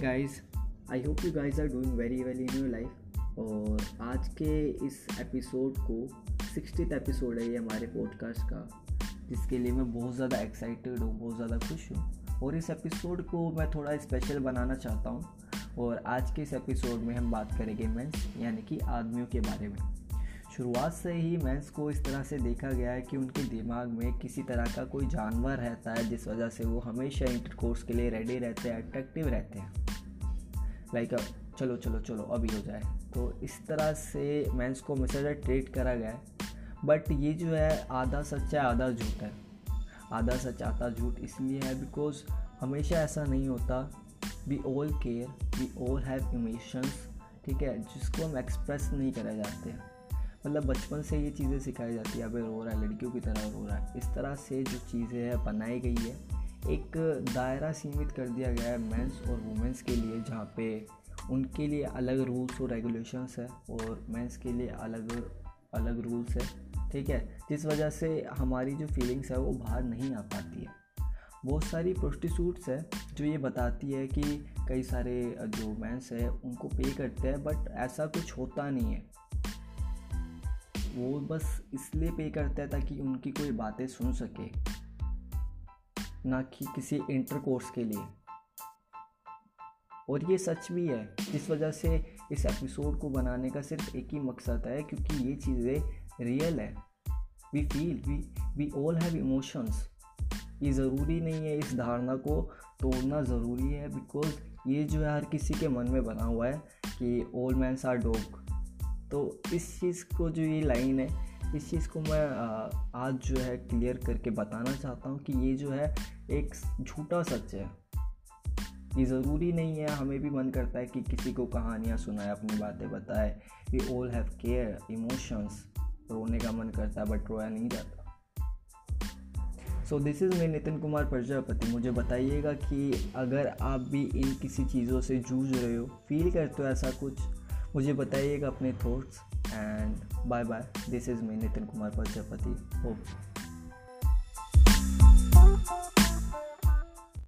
Guys I hope you guys are doing very well in your life और आज के इस एपिसोड को सिक्सटीथ एपिसोड है ये हमारे पॉडकास्ट का, जिसके लिए मैं बहुत ज़्यादा एक्साइटेड हूँ, बहुत ज़्यादा खुश हूँ। और इस एपिसोड को मैं थोड़ा स्पेशल बनाना चाहता हूँ। और आज के इस एपिसोड में हम बात करेंगे मेंस यानी कि आदमियों के बारे में। शुरुआत से ही मेंस को इस तरह से देखा गया है कि उनके दिमाग में किसी तरह का कोई जानवर रहता है, जिस वजह से वो हमेशा इंटरकोर्स के लिए रेडी रहते हैं अट्रैक्टिव रहते हैं। लाइक चलो चलो चलो अभी हो जाए। तो इस तरह से मेंस को हमेशा ट्रीट करा गया है। बट ये जो है, आधा सच है, आधा झूठ है। आधा सच आधा झूठ इसलिए है बिकॉज़ हमेशा ऐसा नहीं होता। We all care we all have emotions ठीक है, जिसको हम एक्सप्रेस नहीं करे जाते। मतलब बचपन से ये चीज़ें सिखाई जाती है अभी रो रहा है, लड़कियों की तरह रो रहा है। इस तरह से जो चीज़ें हैं, बनाई गई है। एक दायरा सीमित कर दिया गया है मेंस और वुमेंस के लिए, जहाँ पे उनके लिए अलग रूल्स और रेगुलेशंस है और मेंस के लिए अलग अलग रूल्स है, ठीक है? जिस वजह से हमारी जो फीलिंग्स है वो बाहर नहीं आ पाती है। बहुत सारी प्रोस्टिट्यूट्स है जो ये बताती है कि कई सारे जो मेंस है उनको पे करते हैं बट ऐसा कुछ होता नहीं है। वो बस इसलिए पे करता है ताकि उनकी कोई बातें सुन सके। ना कि किसी इंटर कोर्स के लिए। और ये सच भी है, जिस वजह से इस एपिसोड को बनाने का सिर्फ़ एक ही मकसद है, क्योंकि ये चीज़ें रियल है। We feel we we all have emotions ये ज़रूरी नहीं है इस धारणा को तोड़ना ज़रूरी है बिकॉज़ ये जो है हर किसी के मन में बना हुआ है कि ओल्ड मैंस आर डॉग तो इस चीज़ को जो ये लाइन है इस चीज़ को मैं आज जो है क्लियर करके बताना चाहता हूँ कि ये जो है एक झूठा सच है। ये ज़रूरी नहीं है, हमें भी मन करता है कि किसी को कहानियाँ सुनाए, अपनी बातें बताए। We all have care emotions रोने का मन करता है बट रोया नहीं जाता। So this is me Nitin Kumar Prajapati मुझे बताइएगा कि अगर आप भी इन किसी चीज़ों से जूझ रहे हो फील करते हो ऐसा कुछ मुझे बताइएगा अपने thoughts and bye bye this is me Nitin Kumar Prajapati hope